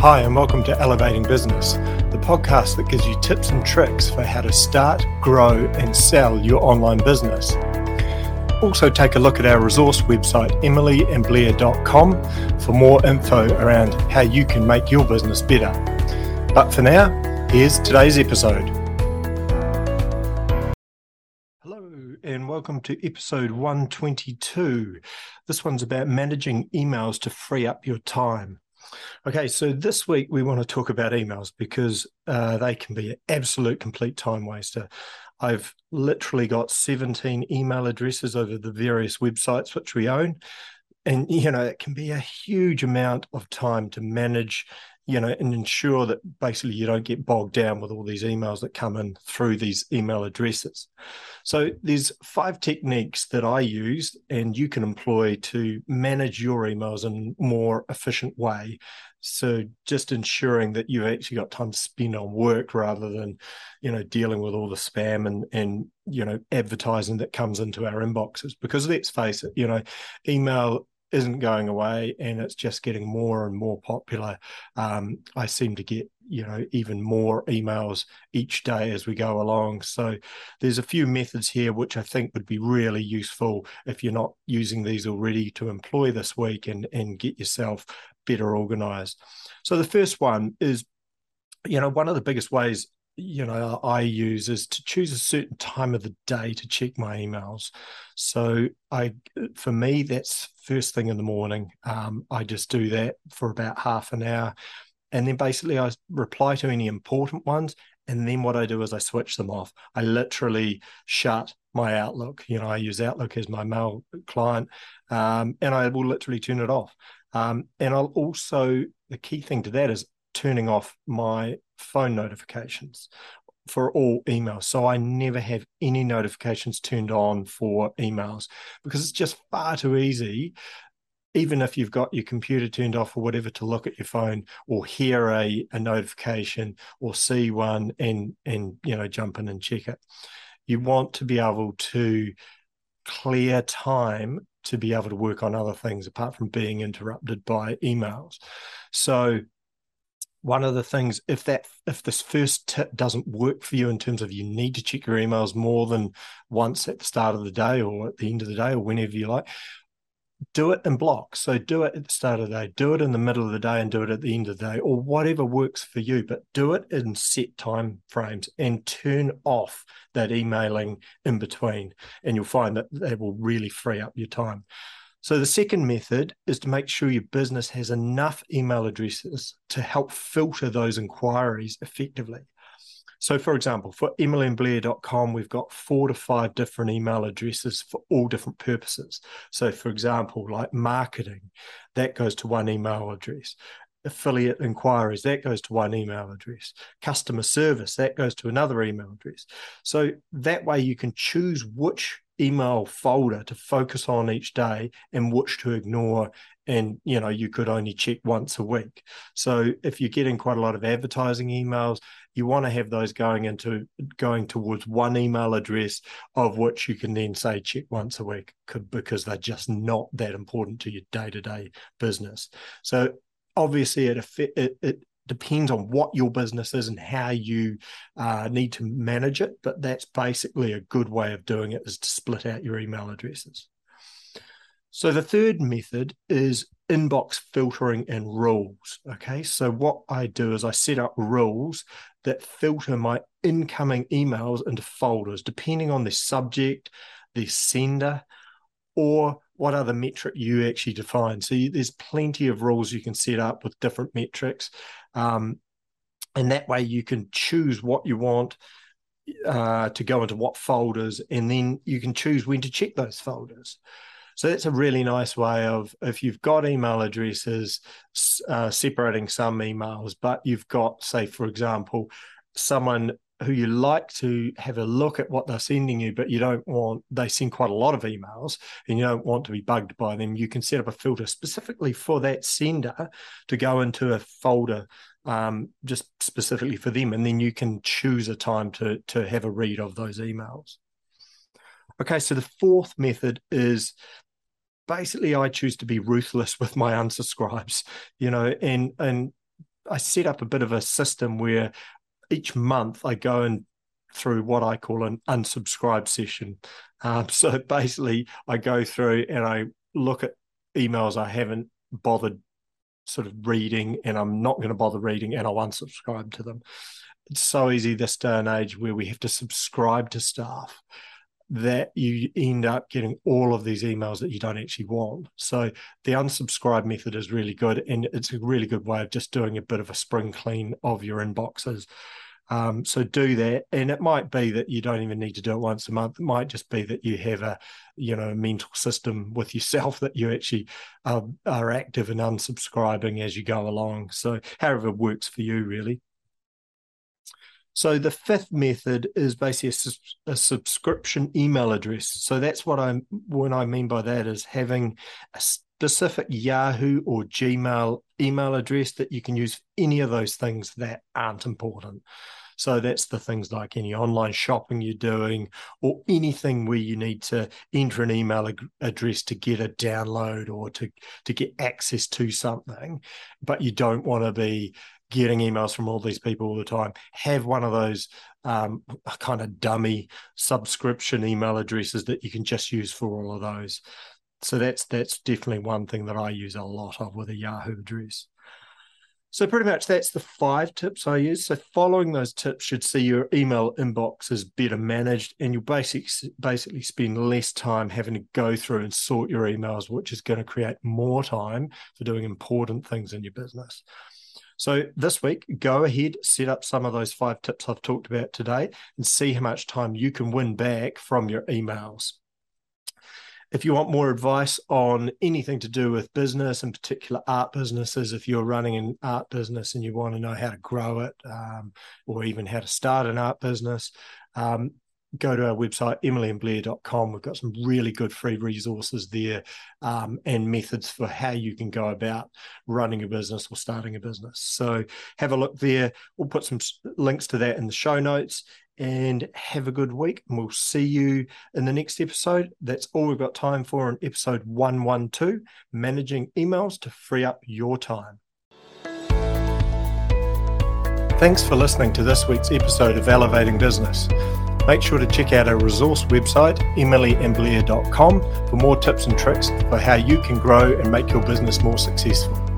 Hi, and welcome to Elevating Business, the podcast that gives you tips and tricks for how to start, grow, and sell your online business. Also, take a look at our resource website, emilyandblair.com, for more info around how you can make your business better. But for now, here's today's episode. Hello, and welcome to episode 122. This one's about managing emails to free up your time. Okay, so this week we want to talk about emails because uh, they can be an absolute complete time waster. I've literally got 17 email addresses over the various websites which we own. And, you know, it can be a huge amount of time to manage you know, and ensure that basically you don't get bogged down with all these emails that come in through these email addresses. So there's five techniques that I use and you can employ to manage your emails in a more efficient way. So just ensuring that you've actually got time to spend on work rather than, you know, dealing with all the spam and and you know advertising that comes into our inboxes. Because let's face it, you know, email isn't going away and it's just getting more and more popular. Um, I seem to get, you know, even more emails each day as we go along. So there's a few methods here which I think would be really useful if you're not using these already to employ this week and, and get yourself better organized. So the first one is, you know, one of the biggest ways you know I use is to choose a certain time of the day to check my emails. So I, for me, that's first thing in the morning. Um, I just do that for about half an hour, and then basically I reply to any important ones. And then what I do is I switch them off. I literally shut my Outlook. You know, I use Outlook as my mail client, um, and I will literally turn it off. Um, and I'll also the key thing to that is turning off my phone notifications for all emails. So I never have any notifications turned on for emails because it's just far too easy. Even if you've got your computer turned off or whatever to look at your phone or hear a, a notification or see one and and you know jump in and check it. You want to be able to clear time to be able to work on other things apart from being interrupted by emails. So one of the things if that if this first tip doesn't work for you in terms of you need to check your emails more than once at the start of the day or at the end of the day or whenever you like do it in blocks. So do it at the start of the day do it in the middle of the day and do it at the end of the day or whatever works for you but do it in set time frames and turn off that emailing in between and you'll find that that will really free up your time so, the second method is to make sure your business has enough email addresses to help filter those inquiries effectively. So, for example, for emilyandblair.com, we've got four to five different email addresses for all different purposes. So, for example, like marketing, that goes to one email address. Affiliate inquiries, that goes to one email address. Customer service, that goes to another email address. So that way you can choose which email folder to focus on each day and which to ignore and you know you could only check once a week so if you're getting quite a lot of advertising emails you want to have those going into going towards one email address of which you can then say check once a week because they're just not that important to your day-to-day business so obviously it, it, it depends on what your business is and how you uh, need to manage it. But that's basically a good way of doing it is to split out your email addresses. So the third method is inbox filtering and rules. Okay. So what I do is I set up rules that filter my incoming emails into folders, depending on the subject, the sender, or what other metric you actually define. So you, there's plenty of rules you can set up with different metrics. Um, and that way you can choose what you want uh, to go into what folders, and then you can choose when to check those folders. So that's a really nice way of if you've got email addresses, uh, separating some emails, but you've got, say, for example, someone who you like to have a look at what they're sending you, but you don't want, they send quite a lot of emails and you don't want to be bugged by them, you can set up a filter specifically for that sender to go into a folder um, just specifically for them. And then you can choose a time to, to have a read of those emails. Okay, so the fourth method is basically I choose to be ruthless with my unsubscribes, you know, and and I set up a bit of a system where each month I go and through what I call an unsubscribe session. Um, so basically, I go through and I look at emails I haven't bothered sort of reading and I'm not going to bother reading and I'll unsubscribe to them. It's so easy this day and age where we have to subscribe to stuff that you end up getting all of these emails that you don't actually want. So the unsubscribe method is really good and it's a really good way of just doing a bit of a spring clean of your inboxes. Um, so do that, and it might be that you don't even need to do it once a month. It might just be that you have a, you know, mental system with yourself that you actually are, are active and unsubscribing as you go along. So however it works for you, really. So the fifth method is basically a, a, subscription email address. So that's what I'm when I mean by that is having a specific Yahoo or Gmail email address that you can use for any of those things that aren't important. So that's the things like any online shopping you're doing or anything where you need to enter an email ag- address to get a download or to, to get access to something, but you don't want to be getting emails from all these people all the time. Have one of those um, kind of dummy subscription email addresses that you can just use for all of those. So that's that's definitely one thing that I use a lot of with a Yahoo address. So pretty much that's the five tips I use. So following those tips should see your email inbox is better managed and you'll basically basically spend less time having to go through and sort your emails, which is going to create more time for doing important things in your business. So this week, go ahead, set up some of those five tips I've talked about today and see how much time you can win back from your emails. If you want more advice on anything to do with business, in particular art businesses, if you're running an art business and you want to know how to grow it um, or even how to start an art business, um, go to our website, emilyandblair.com. We've got some really good free resources there um, and methods for how you can go about running a business or starting a business. So have a look there. We'll put some links to that in the show notes and have a good week. And we'll see you in the next episode. That's all we've got time for in episode 112 Managing Emails to Free Up Your Time. Thanks for listening to this week's episode of Elevating Business. Make sure to check out our resource website, emilyandblair.com, for more tips and tricks for how you can grow and make your business more successful.